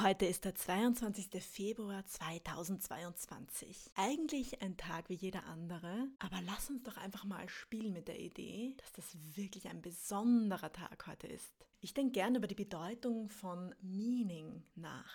Heute ist der 22. Februar 2022. Eigentlich ein Tag wie jeder andere, aber lass uns doch einfach mal spielen mit der Idee, dass das wirklich ein besonderer Tag heute ist. Ich denke gerne über die Bedeutung von Meaning nach.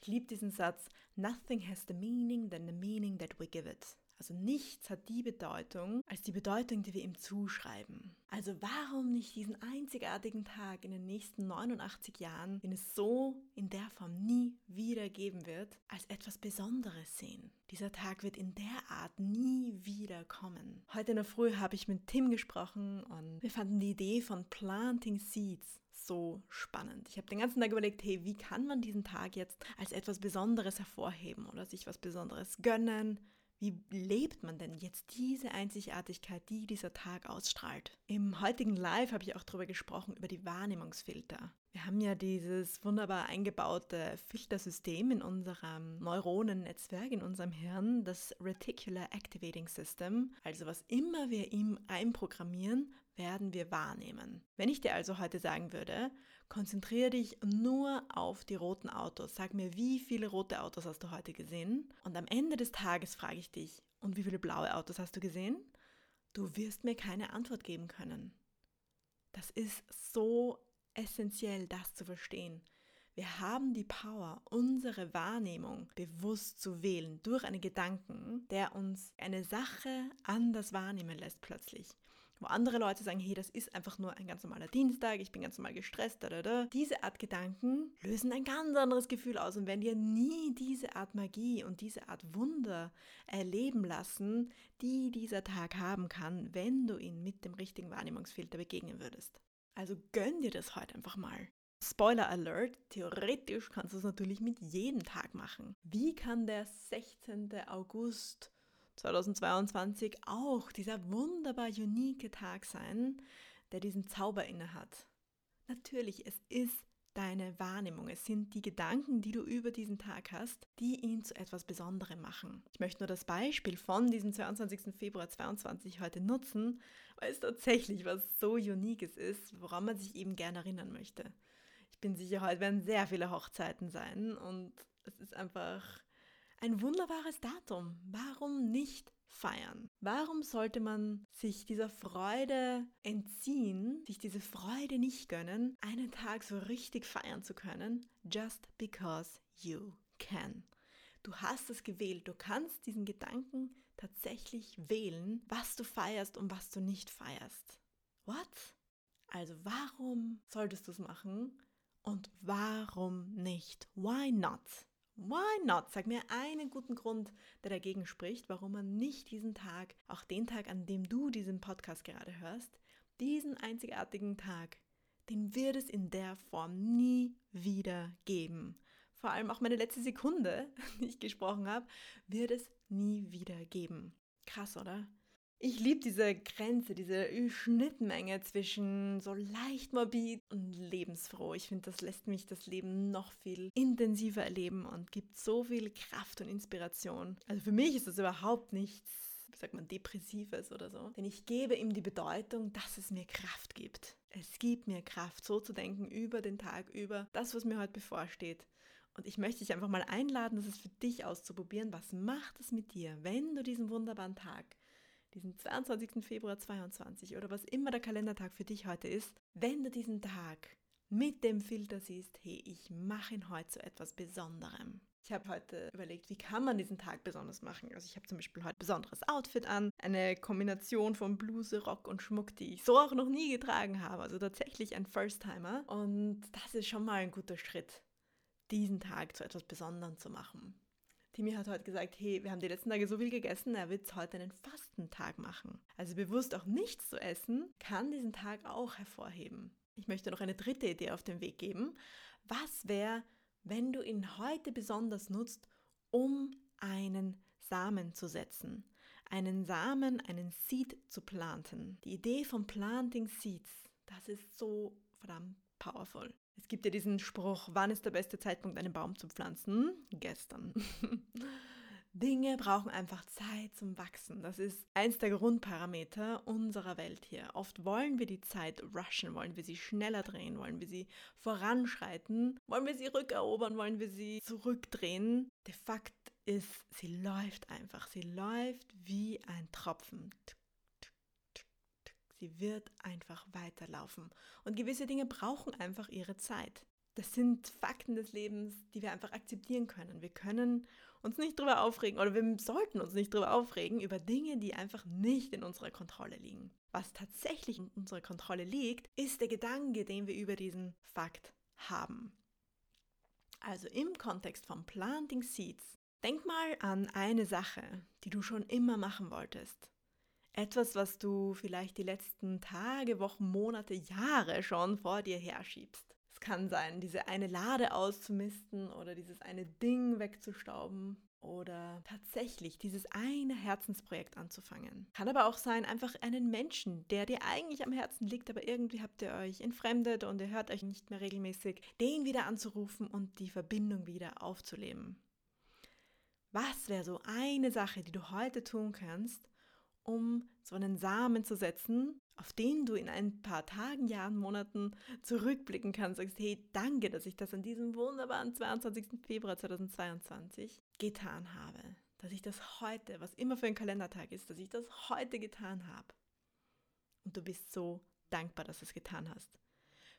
Ich liebe diesen Satz, Nothing has the meaning than the meaning that we give it. Also nichts hat die Bedeutung als die Bedeutung, die wir ihm zuschreiben. Also warum nicht diesen einzigartigen Tag in den nächsten 89 Jahren, den es so in der Form nie wieder geben wird, als etwas Besonderes sehen? Dieser Tag wird in der Art nie wieder kommen. Heute in der Früh habe ich mit Tim gesprochen und wir fanden die Idee von Planting Seeds so spannend. Ich habe den ganzen Tag überlegt, hey, wie kann man diesen Tag jetzt als etwas Besonderes hervorheben oder sich was Besonderes gönnen? Wie lebt man denn jetzt diese Einzigartigkeit, die dieser Tag ausstrahlt? Im heutigen Live habe ich auch darüber gesprochen, über die Wahrnehmungsfilter. Wir haben ja dieses wunderbar eingebaute Filtersystem in unserem Neuronennetzwerk, in unserem Hirn, das Reticular Activating System. Also was immer wir ihm einprogrammieren, werden wir wahrnehmen. Wenn ich dir also heute sagen würde, konzentriere dich nur auf die roten Autos. Sag mir, wie viele rote Autos hast du heute gesehen? Und am Ende des Tages frage ich dich, und wie viele blaue Autos hast du gesehen? Du wirst mir keine Antwort geben können. Das ist so essentiell, das zu verstehen. Wir haben die Power, unsere Wahrnehmung bewusst zu wählen durch einen Gedanken, der uns eine Sache anders wahrnehmen lässt plötzlich. Wo andere Leute sagen, hey, das ist einfach nur ein ganz normaler Dienstag, ich bin ganz normal gestresst, da, da, da. Diese Art Gedanken lösen ein ganz anderes Gefühl aus. Und wenn dir nie diese Art Magie und diese Art Wunder erleben lassen, die dieser Tag haben kann, wenn du ihn mit dem richtigen Wahrnehmungsfilter begegnen würdest. Also gönn dir das heute einfach mal. Spoiler Alert, theoretisch kannst du es natürlich mit jedem Tag machen. Wie kann der 16. August 2022 auch dieser wunderbar unique Tag sein, der diesen Zauber innehat? Natürlich, es ist deine Wahrnehmung. Es sind die Gedanken, die du über diesen Tag hast, die ihn zu etwas Besonderem machen. Ich möchte nur das Beispiel von diesem 22. Februar 2022 heute nutzen, weil es tatsächlich was so Uniques ist, woran man sich eben gerne erinnern möchte. Ich bin sicher, heute werden sehr viele Hochzeiten sein und es ist einfach ein wunderbares Datum. Warum nicht feiern? Warum sollte man sich dieser Freude entziehen, sich diese Freude nicht gönnen, einen Tag so richtig feiern zu können, just because you can? Du hast es gewählt. Du kannst diesen Gedanken tatsächlich wählen, was du feierst und was du nicht feierst. What? Also warum solltest du es machen und warum nicht? Why not? Why not? Sag mir einen guten Grund, der dagegen spricht, warum man nicht diesen Tag, auch den Tag, an dem du diesen Podcast gerade hörst, diesen einzigartigen Tag, den wird es in der Form nie wieder geben. Vor allem auch meine letzte Sekunde, die ich gesprochen habe, wird es nie wieder geben. Krass, oder? Ich liebe diese Grenze, diese Schnittmenge zwischen so leicht morbid und lebensfroh. Ich finde, das lässt mich das Leben noch viel intensiver erleben und gibt so viel Kraft und Inspiration. Also für mich ist das überhaupt nichts, wie sagt man, depressives oder so. Denn ich gebe ihm die Bedeutung, dass es mir Kraft gibt. Es gibt mir Kraft, so zu denken über den Tag, über das, was mir heute bevorsteht. Und ich möchte dich einfach mal einladen, das ist für dich auszuprobieren. Was macht es mit dir, wenn du diesen wunderbaren Tag diesen 22. Februar 22 oder was immer der Kalendertag für dich heute ist, wenn du diesen Tag mit dem Filter siehst, hey, ich mache ihn heute zu etwas Besonderem. Ich habe heute überlegt, wie kann man diesen Tag besonders machen. Also ich habe zum Beispiel heute ein besonderes Outfit an, eine Kombination von Bluse, Rock und Schmuck, die ich so auch noch nie getragen habe. Also tatsächlich ein First-Timer. Und das ist schon mal ein guter Schritt, diesen Tag zu etwas Besonderem zu machen. Timi hat heute gesagt, hey, wir haben die letzten Tage so viel gegessen, er wird heute einen Fastentag machen. Also bewusst auch nichts zu essen, kann diesen Tag auch hervorheben. Ich möchte noch eine dritte Idee auf den Weg geben. Was wäre, wenn du ihn heute besonders nutzt, um einen Samen zu setzen, einen Samen, einen Seed zu planten. Die Idee von Planting Seeds, das ist so verdammt powerful. Es gibt ja diesen Spruch, wann ist der beste Zeitpunkt, einen Baum zu pflanzen? Gestern. Dinge brauchen einfach Zeit zum Wachsen. Das ist eins der Grundparameter unserer Welt hier. Oft wollen wir die Zeit rushen, wollen wir sie schneller drehen, wollen wir sie voranschreiten, wollen wir sie rückerobern, wollen wir sie zurückdrehen. Der Fakt ist, sie läuft einfach. Sie läuft wie ein Tropfen. Sie wird einfach weiterlaufen. Und gewisse Dinge brauchen einfach ihre Zeit. Das sind Fakten des Lebens, die wir einfach akzeptieren können. Wir können uns nicht darüber aufregen oder wir sollten uns nicht darüber aufregen über Dinge, die einfach nicht in unserer Kontrolle liegen. Was tatsächlich in unserer Kontrolle liegt, ist der Gedanke, den wir über diesen Fakt haben. Also im Kontext von Planting Seeds, denk mal an eine Sache, die du schon immer machen wolltest. Etwas, was du vielleicht die letzten Tage, Wochen, Monate, Jahre schon vor dir herschiebst. Es kann sein, diese eine Lade auszumisten oder dieses eine Ding wegzustauben oder tatsächlich dieses eine Herzensprojekt anzufangen. Kann aber auch sein, einfach einen Menschen, der dir eigentlich am Herzen liegt, aber irgendwie habt ihr euch entfremdet und ihr hört euch nicht mehr regelmäßig, den wieder anzurufen und die Verbindung wieder aufzuleben. Was wäre so eine Sache, die du heute tun kannst, um so einen Samen zu setzen, auf den du in ein paar Tagen, Jahren, Monaten zurückblicken kannst, sagst, hey, danke, dass ich das an diesem wunderbaren 22. Februar 2022 getan habe. Dass ich das heute, was immer für ein Kalendertag ist, dass ich das heute getan habe. Und du bist so dankbar, dass du es getan hast.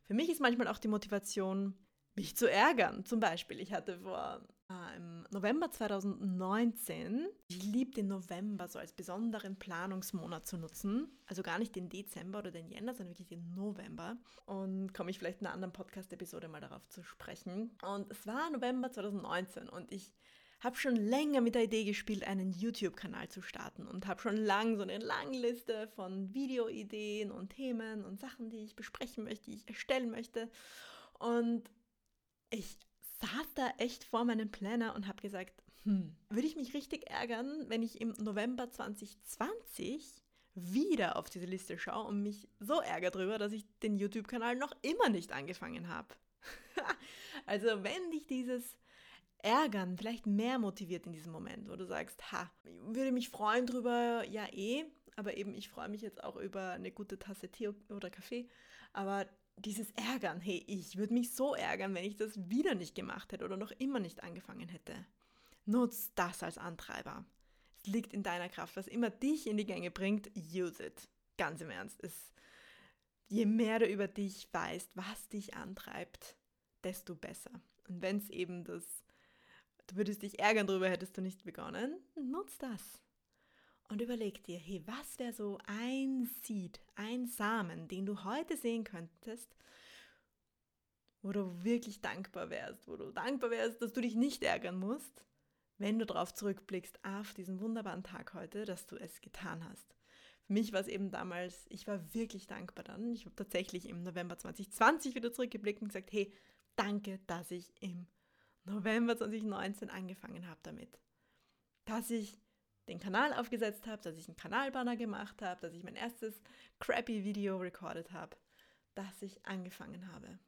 Für mich ist manchmal auch die Motivation, mich zu ärgern. Zum Beispiel, ich hatte vor äh, im November 2019, ich liebe den November so als besonderen Planungsmonat zu nutzen. Also gar nicht den Dezember oder den Jänner, sondern wirklich den November. Und komme ich vielleicht in einer anderen Podcast-Episode mal darauf zu sprechen. Und es war November 2019 und ich habe schon länger mit der Idee gespielt, einen YouTube-Kanal zu starten und habe schon lange so eine lange Liste von Videoideen und Themen und Sachen, die ich besprechen möchte, die ich erstellen möchte. Und ich saß da echt vor meinem Planner und habe gesagt, hm, würde ich mich richtig ärgern, wenn ich im November 2020 wieder auf diese Liste schaue und mich so ärgere darüber, dass ich den YouTube-Kanal noch immer nicht angefangen habe. also wenn dich dieses Ärgern vielleicht mehr motiviert in diesem Moment, wo du sagst, ha, würde mich freuen drüber, ja eh, aber eben ich freue mich jetzt auch über eine gute Tasse Tee oder Kaffee, aber dieses Ärgern, hey, ich würde mich so ärgern, wenn ich das wieder nicht gemacht hätte oder noch immer nicht angefangen hätte. Nutz das als Antreiber. Es liegt in deiner Kraft. Was immer dich in die Gänge bringt, use it. Ganz im Ernst. Es, je mehr du über dich weißt, was dich antreibt, desto besser. Und wenn es eben das, du würdest dich ärgern darüber, hättest du nicht begonnen, nutz das und überleg dir, hey, was wäre so ein Seed, ein Samen, den du heute sehen könntest, wo du wirklich dankbar wärst, wo du dankbar wärst, dass du dich nicht ärgern musst, wenn du darauf zurückblickst, auf diesen wunderbaren Tag heute, dass du es getan hast. Für mich war es eben damals, ich war wirklich dankbar dann. Ich habe tatsächlich im November 2020 wieder zurückgeblickt und gesagt, hey, danke, dass ich im November 2019 angefangen habe damit. Dass ich den Kanal aufgesetzt habe, dass ich einen Kanalbanner gemacht habe, dass ich mein erstes crappy Video recorded habe, dass ich angefangen habe.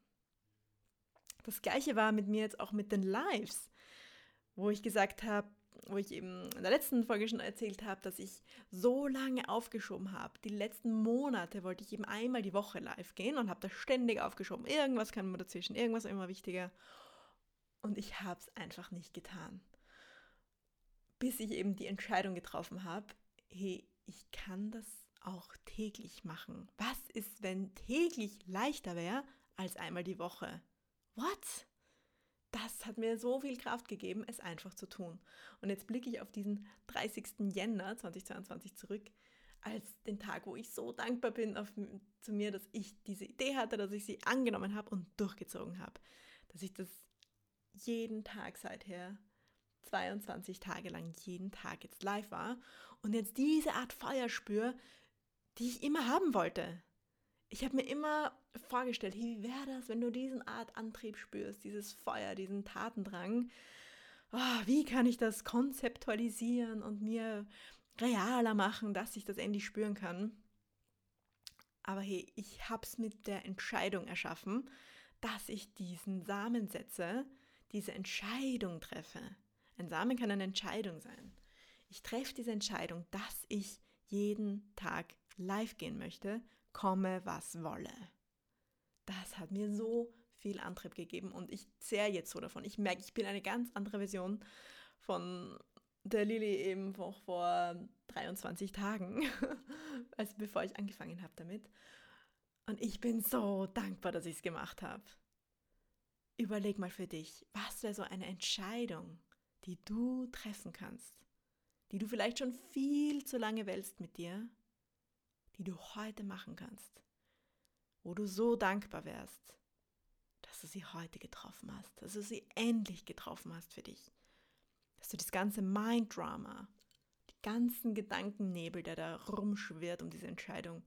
Das gleiche war mit mir jetzt auch mit den Lives, wo ich gesagt habe, wo ich eben in der letzten Folge schon erzählt habe, dass ich so lange aufgeschoben habe. Die letzten Monate wollte ich eben einmal die Woche live gehen und habe das ständig aufgeschoben. Irgendwas kam immer dazwischen, irgendwas immer wichtiger. Und ich habe es einfach nicht getan bis ich eben die Entscheidung getroffen habe, hey, ich kann das auch täglich machen. Was ist, wenn täglich leichter wäre als einmal die Woche? What? Das hat mir so viel Kraft gegeben, es einfach zu tun. Und jetzt blicke ich auf diesen 30. Jänner 2022 zurück, als den Tag, wo ich so dankbar bin auf, zu mir, dass ich diese Idee hatte, dass ich sie angenommen habe und durchgezogen habe. Dass ich das jeden Tag seither 22 Tage lang jeden Tag jetzt live war und jetzt diese Art Feuer spüre, die ich immer haben wollte. Ich habe mir immer vorgestellt, wie wäre das, wenn du diesen Art Antrieb spürst, dieses Feuer, diesen Tatendrang. Oh, wie kann ich das konzeptualisieren und mir realer machen, dass ich das endlich spüren kann? Aber hey, ich habe es mit der Entscheidung erschaffen, dass ich diesen Samen setze, diese Entscheidung treffe Ein Samen kann eine Entscheidung sein. Ich treffe diese Entscheidung, dass ich jeden Tag live gehen möchte, komme was wolle. Das hat mir so viel Antrieb gegeben und ich zehre jetzt so davon. Ich merke, ich bin eine ganz andere Version von der Lilly eben vor, vor 23 Tagen, also bevor ich angefangen habe damit. Und ich bin so dankbar, dass ich es gemacht habe. Überleg mal für dich, was wäre so eine Entscheidung, die du treffen kannst, die du vielleicht schon viel zu lange wälzt mit dir, die du heute machen kannst, wo du so dankbar wärst, dass du sie heute getroffen hast, dass du sie endlich getroffen hast für dich, dass du das ganze Mind-Drama, die ganzen Gedankennebel, der da rumschwirrt um diese Entscheidung,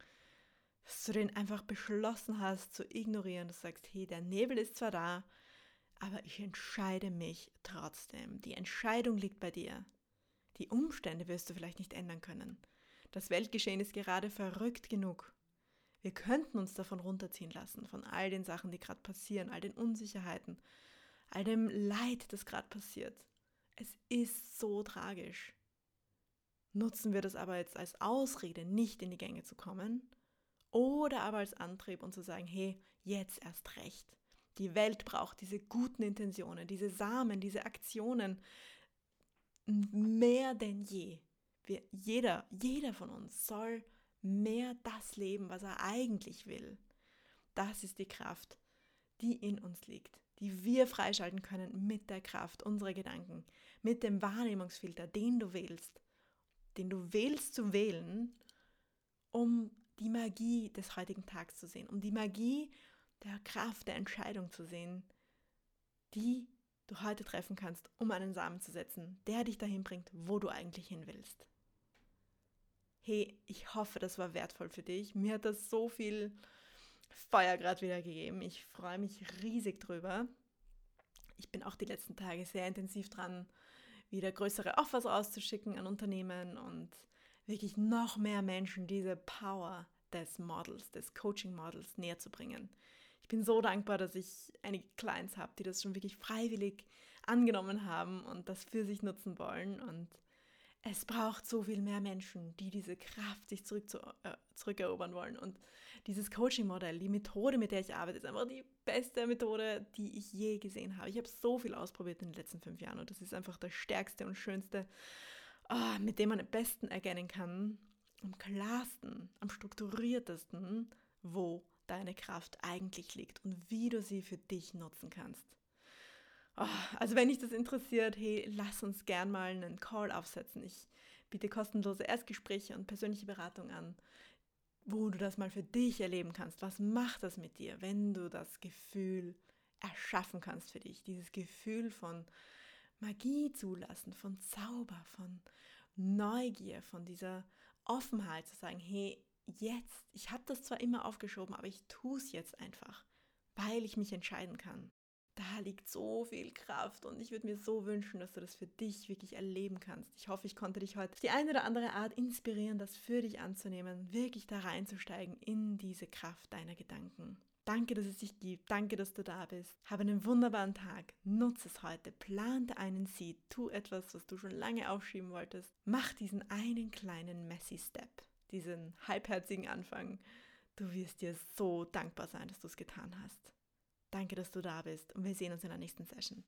dass du den einfach beschlossen hast zu ignorieren, dass du sagst, hey, der Nebel ist zwar da, aber ich entscheide mich trotzdem. Die Entscheidung liegt bei dir. Die Umstände wirst du vielleicht nicht ändern können. Das Weltgeschehen ist gerade verrückt genug. Wir könnten uns davon runterziehen lassen, von all den Sachen, die gerade passieren, all den Unsicherheiten, all dem Leid, das gerade passiert. Es ist so tragisch. Nutzen wir das aber jetzt als Ausrede, nicht in die Gänge zu kommen, oder aber als Antrieb und zu sagen, hey, jetzt erst recht. Die Welt braucht diese guten Intentionen, diese Samen, diese Aktionen mehr denn je. Wir, jeder, jeder von uns soll mehr das leben, was er eigentlich will. Das ist die Kraft, die in uns liegt, die wir freischalten können mit der Kraft unserer Gedanken, mit dem Wahrnehmungsfilter, den du wählst, den du wählst zu wählen, um die Magie des heutigen Tags zu sehen, um die Magie der Kraft der Entscheidung zu sehen, die du heute treffen kannst, um einen Samen zu setzen, der dich dahin bringt, wo du eigentlich hin willst. Hey, ich hoffe, das war wertvoll für dich. Mir hat das so viel Feuer gerade wieder gegeben. Ich freue mich riesig drüber. Ich bin auch die letzten Tage sehr intensiv dran, wieder größere Offers rauszuschicken an Unternehmen und wirklich noch mehr Menschen diese Power des Models, des Coaching-Models näher zu bringen. Ich bin so dankbar, dass ich einige Clients habe, die das schon wirklich freiwillig angenommen haben und das für sich nutzen wollen. Und es braucht so viel mehr Menschen, die diese Kraft sich zurück zu, äh, zurückerobern wollen. Und dieses Coaching-Modell, die Methode, mit der ich arbeite, ist einfach die beste Methode, die ich je gesehen habe. Ich habe so viel ausprobiert in den letzten fünf Jahren und das ist einfach das Stärkste und Schönste, oh, mit dem man am besten erkennen kann, am klarsten, am strukturiertesten, wo deine Kraft eigentlich liegt und wie du sie für dich nutzen kannst. Oh, also wenn dich das interessiert, hey, lass uns gern mal einen Call aufsetzen. Ich biete kostenlose Erstgespräche und persönliche Beratung an, wo du das mal für dich erleben kannst. Was macht das mit dir, wenn du das Gefühl erschaffen kannst für dich? Dieses Gefühl von Magie zulassen, von Zauber, von Neugier, von dieser Offenheit zu sagen, hey, jetzt, ich habe das zwar immer aufgeschoben, aber ich tue es jetzt einfach, weil ich mich entscheiden kann. Da liegt so viel Kraft und ich würde mir so wünschen, dass du das für dich wirklich erleben kannst. Ich hoffe, ich konnte dich heute die eine oder andere Art inspirieren, das für dich anzunehmen, wirklich da reinzusteigen in diese Kraft deiner Gedanken. Danke, dass es dich gibt. Danke, dass du da bist. Habe einen wunderbaren Tag. Nutze es heute. Plante einen Seed. Tu etwas, was du schon lange aufschieben wolltest. Mach diesen einen kleinen Messy Step diesen halbherzigen Anfang. Du wirst dir so dankbar sein, dass du es getan hast. Danke, dass du da bist und wir sehen uns in der nächsten Session.